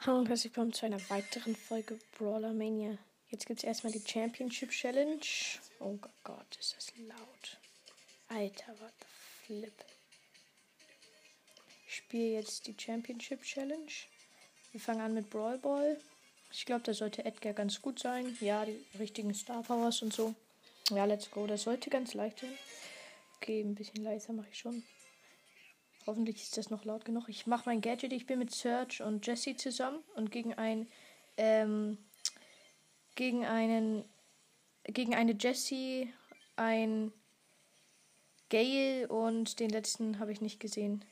Hallo und herzlich willkommen zu einer weiteren Folge Brawler Mania. Jetzt gibt es erstmal die Championship Challenge. Oh Gott, ist das laut. Alter, what the flip. Ich spiele jetzt die Championship Challenge. Wir fangen an mit Brawl Ball. Ich glaube, da sollte Edgar ganz gut sein. Ja, die richtigen Star Powers und so. Ja, let's go. Das sollte ganz leicht sein. Okay, ein bisschen leiser mache ich schon. Hoffentlich ist das noch laut genug. Ich mache mein Gadget. Ich bin mit Serge und Jesse zusammen und gegen ein ähm, gegen einen gegen eine Jessie, ein Gale und den letzten habe ich nicht gesehen.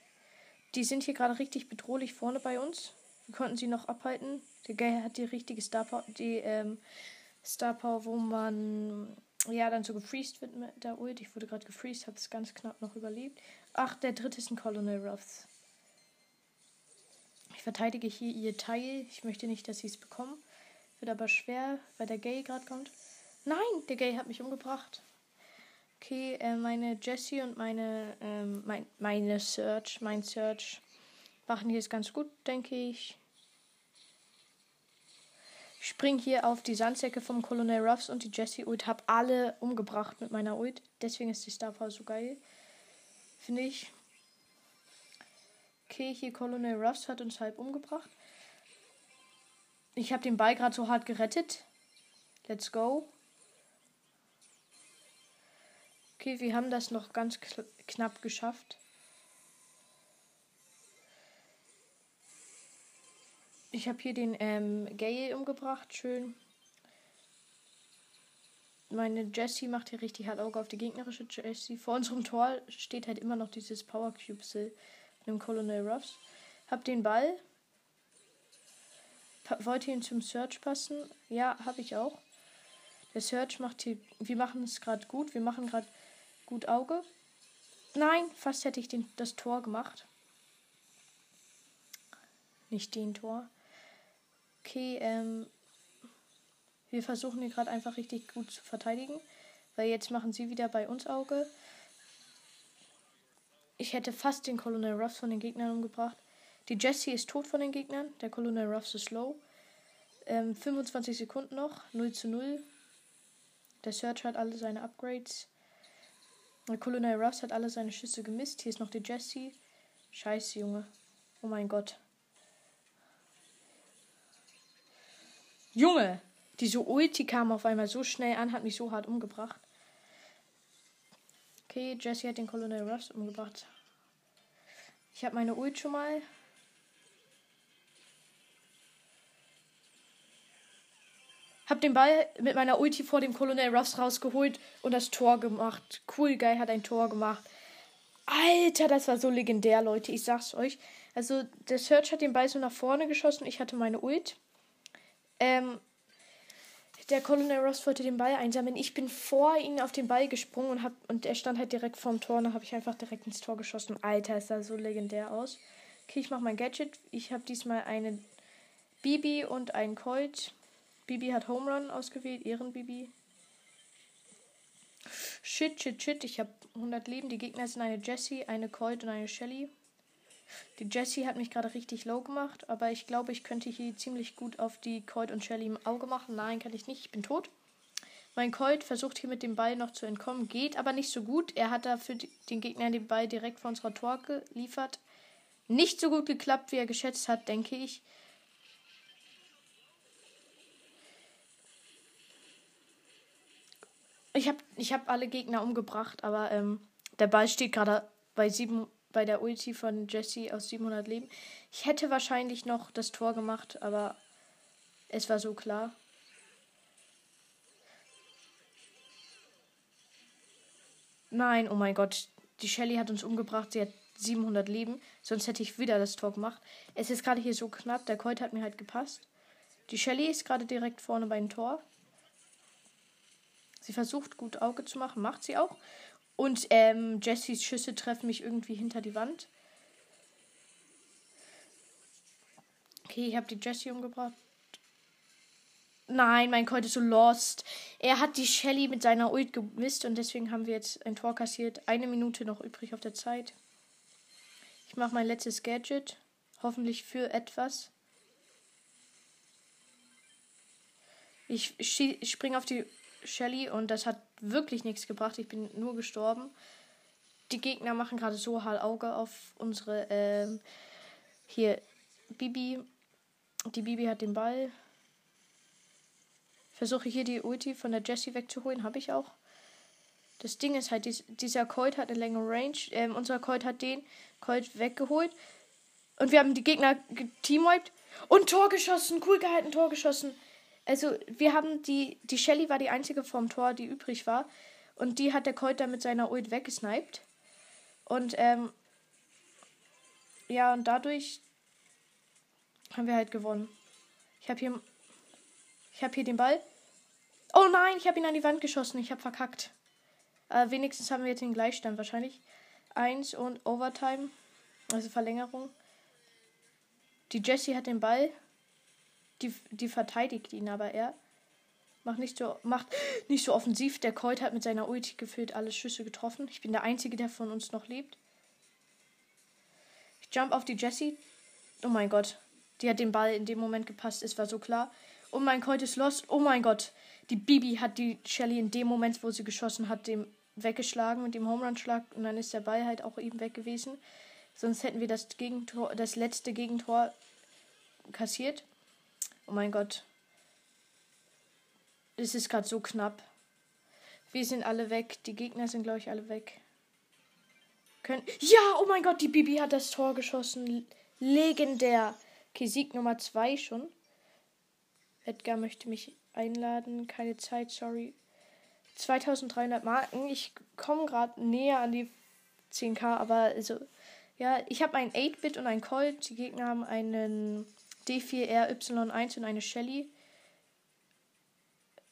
Die sind hier gerade richtig bedrohlich vorne bei uns. Wir konnten sie noch abhalten. Der Gale hat die richtige Star Power, die ähm, Star Power, wo man ja dann so gefreezed wird mit der Ult. Ich wurde gerade gefreezed, habe es ganz knapp noch überlebt. Ach, der dritte ist ein Colonel Ruffs. Ich verteidige hier ihr Teil. Ich möchte nicht, dass sie es bekommen. Wird aber schwer, weil der Gay gerade kommt. Nein, der Gay hat mich umgebracht. Okay, äh, meine Jessie und meine, ähm, mein, meine Search, mein Search machen hier jetzt ganz gut, denke ich. Ich spring hier auf die Sandsäcke vom Colonel Ruffs und die Jessie Ult. Hab alle umgebracht mit meiner Ult. Deswegen ist die Star so geil. Finde ich. Okay, hier Colonel Ruffs hat uns halb umgebracht. Ich habe den Ball gerade so hart gerettet. Let's go. Okay, wir haben das noch ganz knapp geschafft. Ich habe hier den ähm, Gale umgebracht. Schön. Meine Jessie macht hier richtig hart Auge auf die gegnerische Jessie. Vor unserem Tor steht halt immer noch dieses Power Cube mit dem Colonel Ruffs. Hab den Ball. Wollte ihn zum Search passen? Ja, habe ich auch. Der Search macht hier. Wir machen es gerade gut. Wir machen gerade gut Auge. Nein, fast hätte ich den, das Tor gemacht. Nicht den Tor. Okay, ähm. Wir versuchen hier gerade einfach richtig gut zu verteidigen. Weil jetzt machen sie wieder bei uns Auge. Ich hätte fast den Colonel Ruffs von den Gegnern umgebracht. Die Jessie ist tot von den Gegnern. Der Colonel Ruffs ist low. Ähm, 25 Sekunden noch. 0 zu 0. Der Search hat alle seine Upgrades. Der Colonel Ruffs hat alle seine Schüsse gemisst. Hier ist noch die Jessie. Scheiße, Junge. Oh mein Gott. Junge! Diese Ulti kam auf einmal so schnell an, hat mich so hart umgebracht. Okay, Jesse hat den Colonel Ruffs umgebracht. Ich habe meine Ult schon mal. Hab den Ball mit meiner Ulti vor dem Colonel Ruffs rausgeholt und das Tor gemacht. Cool, geil, hat ein Tor gemacht. Alter, das war so legendär, Leute. Ich sag's euch. Also, der Search hat den Ball so nach vorne geschossen. Ich hatte meine Ult. Ähm, der Colonel Ross wollte den Ball einsammeln. Ich bin vor ihn auf den Ball gesprungen und, hab, und er stand halt direkt vorm Tor. Und dann habe ich einfach direkt ins Tor geschossen. Alter, ist das so legendär aus. Okay, ich mache mein Gadget. Ich habe diesmal eine Bibi und einen Colt. Bibi hat Home Run ausgewählt. Ehrenbibi. Shit, shit, shit. Ich habe 100 Leben. Die Gegner sind eine Jessie, eine Colt und eine Shelly. Die Jessie hat mich gerade richtig low gemacht, aber ich glaube, ich könnte hier ziemlich gut auf die Colt und Shelly im Auge machen. Nein, kann ich nicht. Ich bin tot. Mein Colt versucht hier mit dem Ball noch zu entkommen, geht aber nicht so gut. Er hat da für den Gegner den Ball direkt vor unserer Tor geliefert. Nicht so gut geklappt, wie er geschätzt hat, denke ich. Ich habe ich hab alle Gegner umgebracht, aber ähm, der Ball steht gerade bei sieben bei der Ulti von Jesse aus 700 Leben. Ich hätte wahrscheinlich noch das Tor gemacht, aber es war so klar. Nein, oh mein Gott. Die Shelly hat uns umgebracht. Sie hat 700 Leben. Sonst hätte ich wieder das Tor gemacht. Es ist gerade hier so knapp. Der Colt hat mir halt gepasst. Die Shelly ist gerade direkt vorne beim Tor. Sie versucht gut Auge zu machen. Macht sie auch. Und ähm, Jessys Schüsse treffen mich irgendwie hinter die Wand. Okay, ich habe die Jessie umgebracht. Nein, mein Colt ist so lost. Er hat die Shelly mit seiner Ult gemisst und deswegen haben wir jetzt ein Tor kassiert. Eine Minute noch übrig auf der Zeit. Ich mache mein letztes Gadget. Hoffentlich für etwas. Ich, springe auf die Shelly und das hat wirklich nichts gebracht. Ich bin nur gestorben. Die Gegner machen gerade so Hall Auge auf unsere ähm, hier Bibi. Die Bibi hat den Ball. Versuche hier die Ulti von der Jessie wegzuholen. Habe ich auch. Das Ding ist halt, dies, dieser Colt hat eine längere Range. Ähm, unser Colt hat den Colt weggeholt. Und wir haben die Gegner teamwiped und Tor geschossen. Cool gehalten, Tor geschossen. Also, wir haben die. Die Shelly war die einzige vom Tor, die übrig war. Und die hat der dann mit seiner Ult weggesniped. Und, ähm. Ja, und dadurch haben wir halt gewonnen. Ich habe hier. Ich habe hier den Ball. Oh nein, ich habe ihn an die Wand geschossen. Ich habe verkackt. Äh, wenigstens haben wir jetzt den Gleichstand wahrscheinlich. Eins und Overtime. Also Verlängerung. Die Jessie hat den Ball. Die, die verteidigt ihn aber er. Macht nicht so, macht nicht so offensiv. Der Colt hat mit seiner Ulti gefühlt alle Schüsse getroffen. Ich bin der Einzige, der von uns noch lebt. Ich jump auf die Jessie. Oh mein Gott. Die hat den Ball in dem Moment gepasst. Es war so klar. Oh mein Colt ist lost. Oh mein Gott. Die Bibi hat die Shelly in dem Moment, wo sie geschossen hat, dem weggeschlagen mit dem Home Schlag und dann ist der Ball halt auch eben weg gewesen. Sonst hätten wir das Gegentor, das letzte Gegentor kassiert. Oh mein Gott. Es ist gerade so knapp. Wir sind alle weg. Die Gegner sind, glaube ich, alle weg. Können. Ja, oh mein Gott, die Bibi hat das Tor geschossen. Legendär. Okay, Sieg Nummer 2 schon. Edgar möchte mich einladen. Keine Zeit, sorry. 2300 Marken. Ich komme gerade näher an die 10k, aber also, ja, ich habe einen 8-Bit und einen Colt. Die Gegner haben einen D4RY1 und eine Shelly.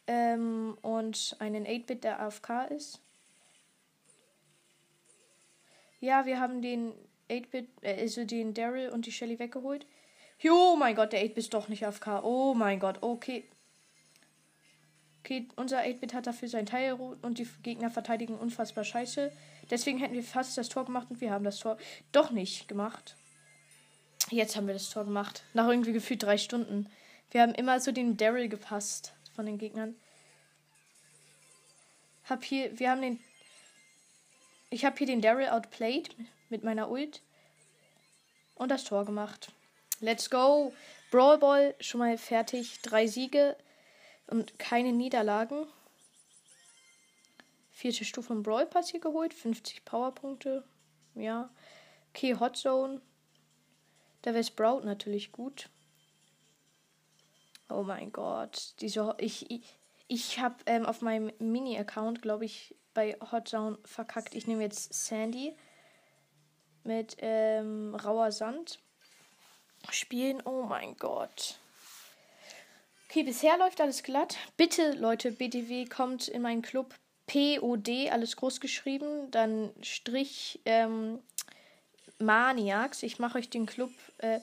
Ähm, und einen 8-Bit, der AFK ist. Ja, wir haben den 8-Bit, äh, also den Daryl und die Shelly weggeholt. Jo, oh mein Gott, der 8-Bit ist doch nicht AFK. Oh mein Gott, okay. Okay, unser 8-Bit hat dafür sein Teil und die Gegner verteidigen unfassbar scheiße. Deswegen hätten wir fast das Tor gemacht und wir haben das Tor doch nicht gemacht. Jetzt haben wir das Tor gemacht. Nach irgendwie gefühlt drei Stunden. Wir haben immer so den Daryl gepasst von den Gegnern. Hab hier, wir haben den. Ich habe hier den Daryl outplayed mit meiner Ult. Und das Tor gemacht. Let's go. Brawl Ball schon mal fertig. Drei Siege und keine Niederlagen. Vierte Stufe im Brawl Pass hier geholt. 50 Powerpunkte. Ja. Okay, Hot Zone. Da wäre Sprout natürlich gut. Oh mein Gott. Diese, ich ich, ich habe ähm, auf meinem Mini-Account, glaube ich, bei Hot Zone verkackt. Ich nehme jetzt Sandy mit ähm, rauer Sand spielen. Oh mein Gott. Okay, bisher läuft alles glatt. Bitte, Leute, BDW kommt in meinen Club. POD, alles groß geschrieben. Dann Strich ähm, Maniacs. Ich mache euch den Club äh,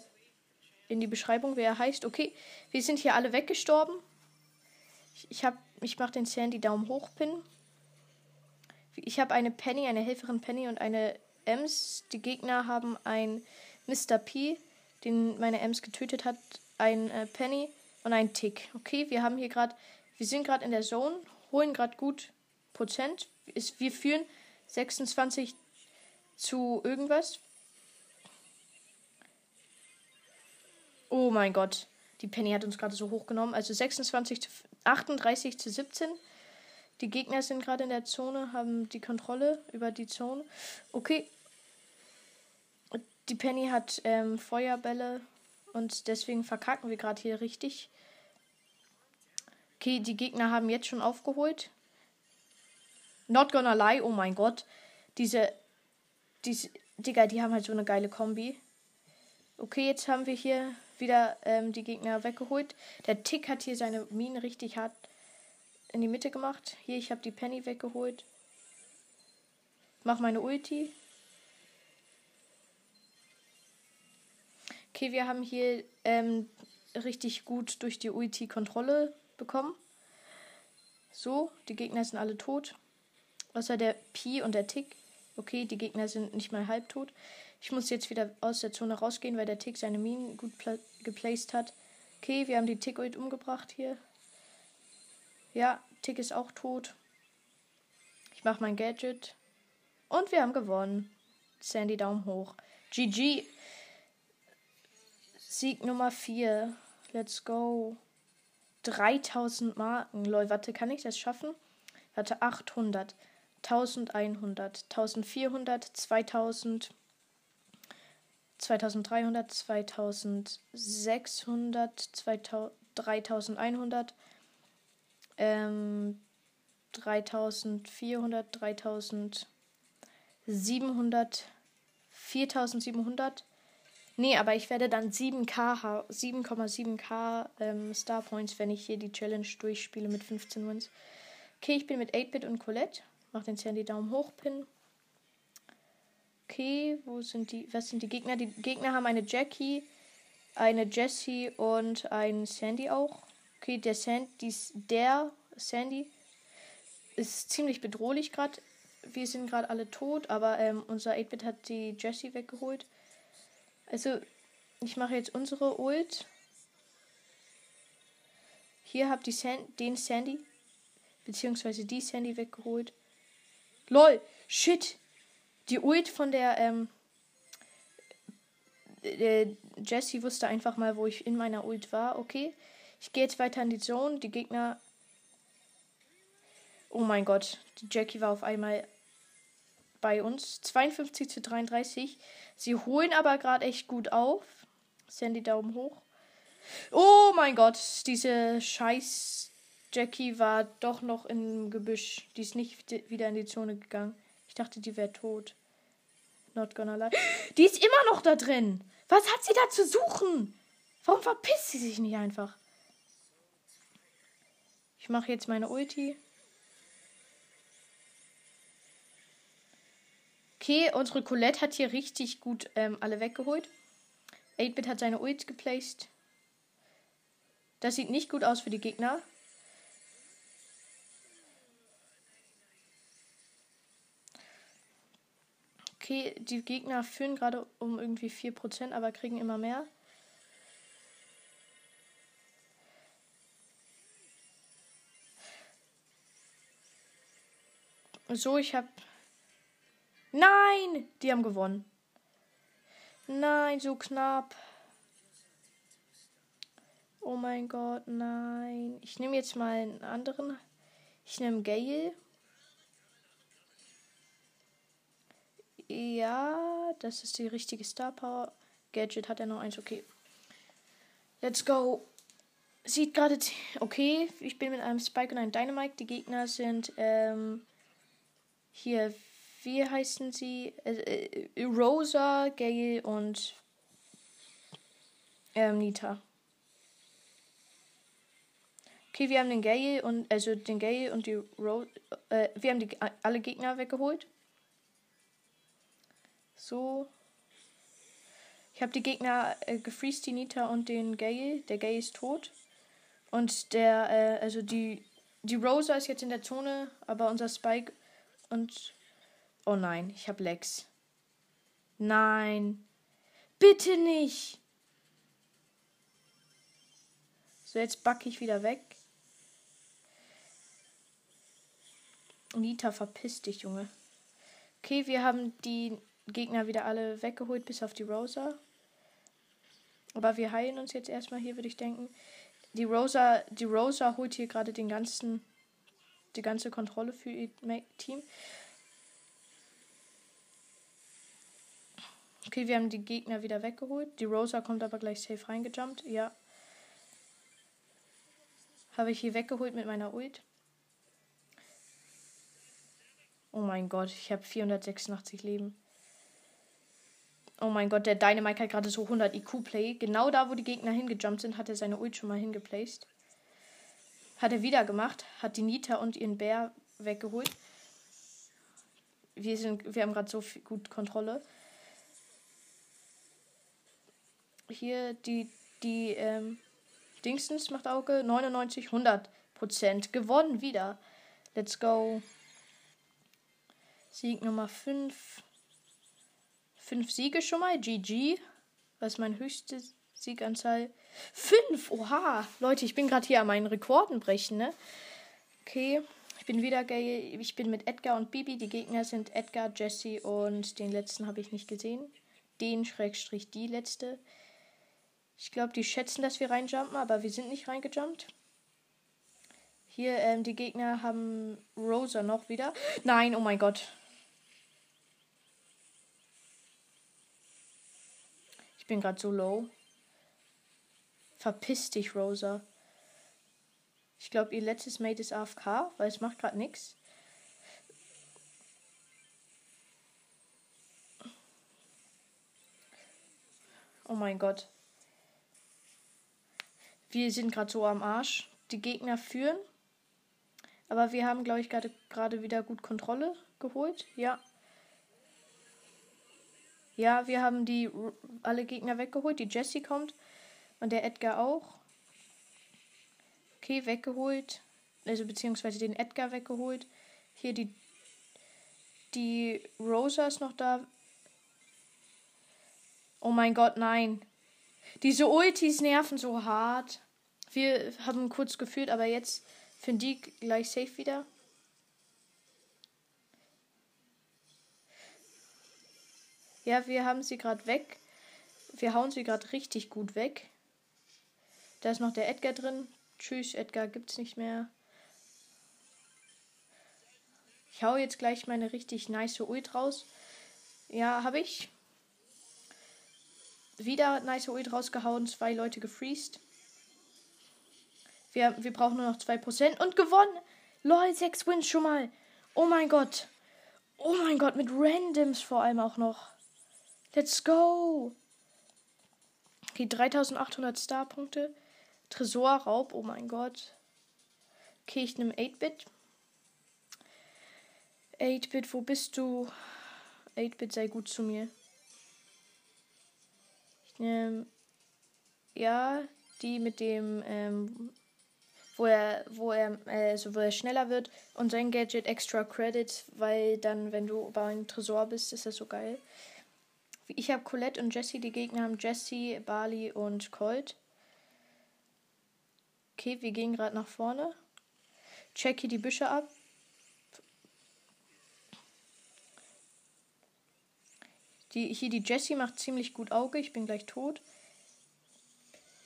in die Beschreibung, wer er heißt. Okay, wir sind hier alle weggestorben. Ich, ich, ich mache den Sandy Daumen hoch Pin. Ich habe eine Penny, eine Helferin Penny und eine Ems. Die Gegner haben ein Mr. P den meine Ems getötet hat, ein äh, Penny und ein Tick. Okay, wir haben hier gerade, wir sind gerade in der Zone, holen gerade gut Prozent. Ist, wir führen 26 zu irgendwas. Oh mein Gott. Die Penny hat uns gerade so hochgenommen. Also 26 zu 38 zu 17. Die Gegner sind gerade in der Zone, haben die Kontrolle über die Zone. Okay, die Penny hat ähm, Feuerbälle und deswegen verkacken wir gerade hier richtig. Okay, die Gegner haben jetzt schon aufgeholt. Not gonna lie, oh mein Gott. Diese, diese, Digga, die haben halt so eine geile Kombi. Okay, jetzt haben wir hier wieder ähm, die Gegner weggeholt. Der Tick hat hier seine Mine richtig hart in die Mitte gemacht. Hier, ich habe die Penny weggeholt. Mach meine Ulti. Okay, wir haben hier ähm, richtig gut durch die Ulti Kontrolle bekommen. So, die Gegner sind alle tot. Außer der Pi und der Tick. Okay, die Gegner sind nicht mal halbtot. Ich muss jetzt wieder aus der Zone rausgehen, weil der Tick seine Minen gut geplaced hat. Okay, wir haben die Tick umgebracht hier. Ja, Tick ist auch tot. Ich mache mein Gadget. Und wir haben gewonnen. Sandy Daumen hoch. GG. Sieg Nummer 4. Let's go. 3000 Marken. Lol, warte, kann ich das schaffen? Warte, 800, 1100, 1400, 2000, 2300, 2600, 3100, ähm, 3400, 3700, 4700. Nee, aber ich werde dann 7k, 7,7k ähm, Star Points, wenn ich hier die Challenge durchspiele mit 15 Wins. Okay, ich bin mit 8-Bit und Colette. Mach den Sandy Daumen hoch Pin. Okay, wo sind die, was sind die Gegner? Die Gegner haben eine Jackie, eine Jessie und ein Sandy auch. Okay, der Sandy, der Sandy ist ziemlich bedrohlich gerade. Wir sind gerade alle tot, aber ähm, unser 8-Bit hat die Jessie weggeholt. Also, ich mache jetzt unsere Ult. Hier habt ihr San den Sandy, beziehungsweise die Sandy weggeholt. LOL, shit. Die Ult von der, ähm, äh, Jessie wusste einfach mal, wo ich in meiner Ult war. Okay. Ich gehe jetzt weiter in die Zone. Die Gegner. Oh mein Gott. Die Jackie war auf einmal bei uns. 52 zu 33. Sie holen aber gerade echt gut auf. Sandy Daumen hoch. Oh mein Gott, diese scheiß Jackie war doch noch im Gebüsch. Die ist nicht wieder in die Zone gegangen. Ich dachte, die wäre tot. Not gonna lie. Die ist immer noch da drin. Was hat sie da zu suchen? Warum verpisst sie sich nicht einfach? Ich mache jetzt meine Ulti. Okay, unsere Colette hat hier richtig gut ähm, alle weggeholt. 8-Bit hat seine Ult geplaced. Das sieht nicht gut aus für die Gegner. Okay, die Gegner führen gerade um irgendwie 4%, aber kriegen immer mehr. So, ich habe Nein! Die haben gewonnen. Nein, so knapp. Oh mein Gott, nein. Ich nehme jetzt mal einen anderen. Ich nehme Gale. Ja, das ist die richtige Star Power. Gadget hat er noch eins, okay. Let's go. Sieht gerade. Okay, ich bin mit einem Spike und einem Dynamite. Die Gegner sind ähm, hier wie heißen sie? Äh, äh, Rosa, Gail und ähm, Nita. Okay, wir haben den Gale und also den Gale und die Rose. Äh, wir haben die alle Gegner weggeholt. So. Ich habe die Gegner äh, gefreezed, die Nita und den Gale. Der Gale ist tot. Und der, äh, also die, die Rosa ist jetzt in der Zone, aber unser Spike und Oh nein, ich habe Lex. Nein. Bitte nicht. So, jetzt backe ich wieder weg. Nita, verpiss dich, Junge. Okay, wir haben die Gegner wieder alle weggeholt, bis auf die Rosa. Aber wir heilen uns jetzt erstmal hier, würde ich denken. Die Rosa, die Rosa holt hier gerade den ganzen, die ganze Kontrolle für ihr Team. Okay, wir haben die Gegner wieder weggeholt. Die Rosa kommt aber gleich safe reingejumpt. Ja. Habe ich hier weggeholt mit meiner Ult. Oh mein Gott, ich habe 486 Leben. Oh mein Gott, der Dynamite hat gerade so 100 IQ-Play. Genau da, wo die Gegner hingejumpt sind, hat er seine Ult schon mal hingeplaced. Hat er wieder gemacht. Hat die Nita und ihren Bär weggeholt. Wir, sind, wir haben gerade so viel, gut Kontrolle hier die, die, ähm, Dingstens macht Auge 99, 100 Prozent. Gewonnen wieder. Let's go. Sieg Nummer 5. 5 Siege schon mal. GG. Was ist meine höchste Sieganzahl? 5. Oha. Leute, ich bin gerade hier an meinen Rekorden brechen, ne? Okay. Ich bin wieder gay. Ich bin mit Edgar und Bibi. Die Gegner sind Edgar, Jesse und den letzten habe ich nicht gesehen. Den Schrägstrich die letzte. Ich glaube, die schätzen, dass wir reinjumpen, aber wir sind nicht reingejumpt. Hier, ähm, die Gegner haben Rosa noch wieder. Nein, oh mein Gott. Ich bin gerade so low. Verpiss dich, Rosa. Ich glaube, ihr letztes Mate ist AFK, weil es macht gerade nichts. Oh mein Gott. Wir sind gerade so am Arsch. Die Gegner führen. Aber wir haben, glaube ich, gerade wieder gut Kontrolle geholt. Ja. Ja, wir haben die alle Gegner weggeholt. Die Jessie kommt. Und der Edgar auch. Okay, weggeholt. Also beziehungsweise den Edgar weggeholt. Hier die. Die Rosa ist noch da. Oh mein Gott, nein. Diese Ultis nerven so hart. Wir haben kurz gefühlt, aber jetzt finde die gleich safe wieder. Ja, wir haben sie gerade weg. Wir hauen sie gerade richtig gut weg. Da ist noch der Edgar drin. Tschüss, Edgar gibt's nicht mehr. Ich hau jetzt gleich meine richtig nice Ult raus. Ja, habe ich. Wieder nice Ult rausgehauen, zwei Leute gefreezed. Wir, wir brauchen nur noch 2% und gewonnen. Lol, 6 Wins schon mal. Oh mein Gott. Oh mein Gott, mit Randoms vor allem auch noch. Let's go. Okay, 3800 Star-Punkte. Tresorraub, oh mein Gott. Okay, ich nehme 8-Bit. 8-Bit, wo bist du? 8-Bit, sei gut zu mir. Ähm, ja, die mit dem, ähm, wo er, wo er, also wo er schneller wird und sein Gadget extra Credit, weil dann, wenn du bei einem Tresor bist, ist das so geil. Ich habe Colette und Jesse, die Gegner haben Jesse, Barley und Colt. Okay, wir gehen gerade nach vorne. Check hier die Büsche ab. Die, hier die Jessie macht ziemlich gut Auge. Ich bin gleich tot.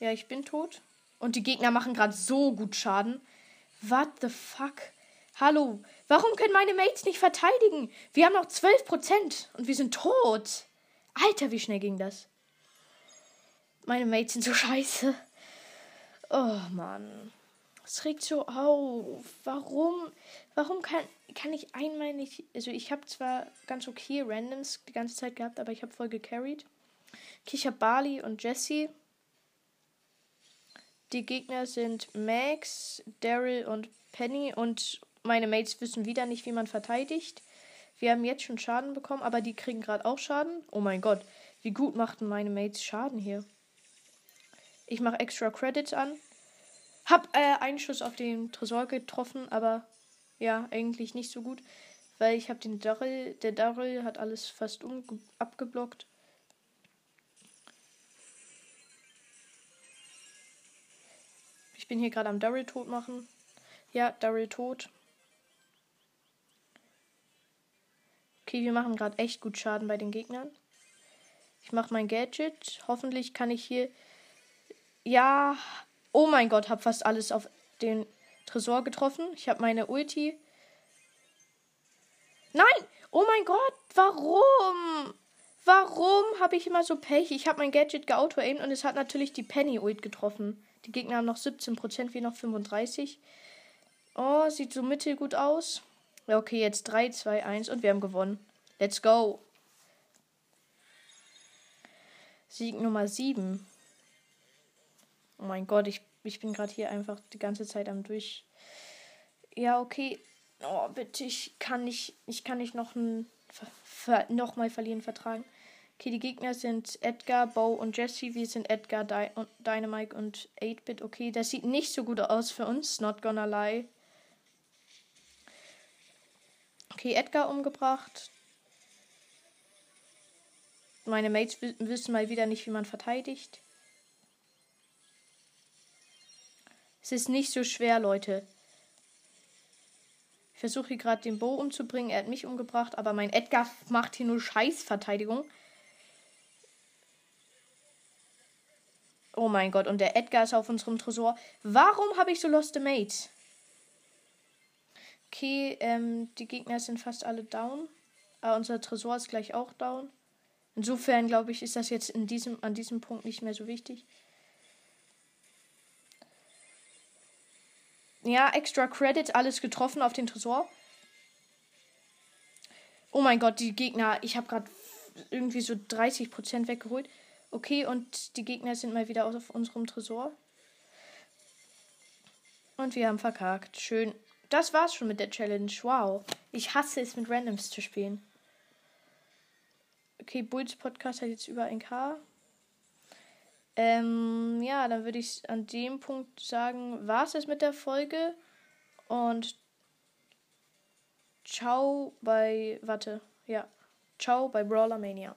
Ja, ich bin tot. Und die Gegner machen gerade so gut Schaden. What the fuck? Hallo, warum können meine Mates nicht verteidigen? Wir haben noch 12% und wir sind tot. Alter, wie schnell ging das? Meine Mates sind so scheiße. Oh Mann. Es regt so auf. Warum? Warum kann, kann ich einmal nicht. Also, ich habe zwar ganz okay Randoms die ganze Zeit gehabt, aber ich habe voll gecarried. Okay, ich habe Barley und Jesse. Die Gegner sind Max, Daryl und Penny und meine Mates wissen wieder nicht, wie man verteidigt. Wir haben jetzt schon Schaden bekommen, aber die kriegen gerade auch Schaden. Oh mein Gott, wie gut machten meine Mates Schaden hier. Ich mache extra Credits an. Hab äh, einen Schuss auf den Tresor getroffen, aber ja, eigentlich nicht so gut. Weil ich habe den Daryl, der Daryl hat alles fast um, abgeblockt. Ich bin hier gerade am Daryl tot machen. Ja, Daryl tot. Okay, wir machen gerade echt gut Schaden bei den Gegnern. Ich mache mein Gadget. Hoffentlich kann ich hier. Ja. Oh mein Gott, habe fast alles auf den Tresor getroffen. Ich habe meine Ulti. Nein! Oh mein Gott, warum? Warum habe ich immer so Pech? Ich habe mein Gadget geauto-aimed und es hat natürlich die Penny-Ult getroffen. Die Gegner haben noch 17%, wir noch 35%. Oh, sieht so mittelgut aus. Okay, jetzt 3, 2, 1 und wir haben gewonnen. Let's go. Sieg Nummer 7. Oh mein Gott, ich, ich bin gerade hier einfach die ganze Zeit am durch. Ja, okay. Oh, bitte, ich kann nicht, ich kann nicht noch ein, noch mal verlieren vertragen. Okay, die Gegner sind Edgar, Bo und Jesse. Wir sind Edgar, Di und Dynamite und 8-Bit. Okay, das sieht nicht so gut aus für uns. Not gonna lie. Okay, Edgar umgebracht. Meine Mates wissen mal wieder nicht, wie man verteidigt. Es ist nicht so schwer, Leute. Ich versuche hier gerade den Bo umzubringen. Er hat mich umgebracht, aber mein Edgar macht hier nur Scheißverteidigung. Oh mein Gott, und der Edgar ist auf unserem Tresor. Warum habe ich so loste Mates? Okay, ähm, die Gegner sind fast alle down. Aber unser Tresor ist gleich auch down. Insofern glaube ich, ist das jetzt in diesem, an diesem Punkt nicht mehr so wichtig. Ja, extra Credit, alles getroffen auf den Tresor. Oh mein Gott, die Gegner, ich habe gerade irgendwie so 30% weggeholt. Okay, und die Gegner sind mal wieder auf unserem Tresor. Und wir haben verkackt. Schön. Das war's schon mit der Challenge. Wow. Ich hasse es, mit Randoms zu spielen. Okay, Bulls Podcast hat jetzt über 1K. Ähm, ja, dann würde ich an dem Punkt sagen, war es mit der Folge. Und ciao bei, warte, ja, ciao bei Brawler Mania.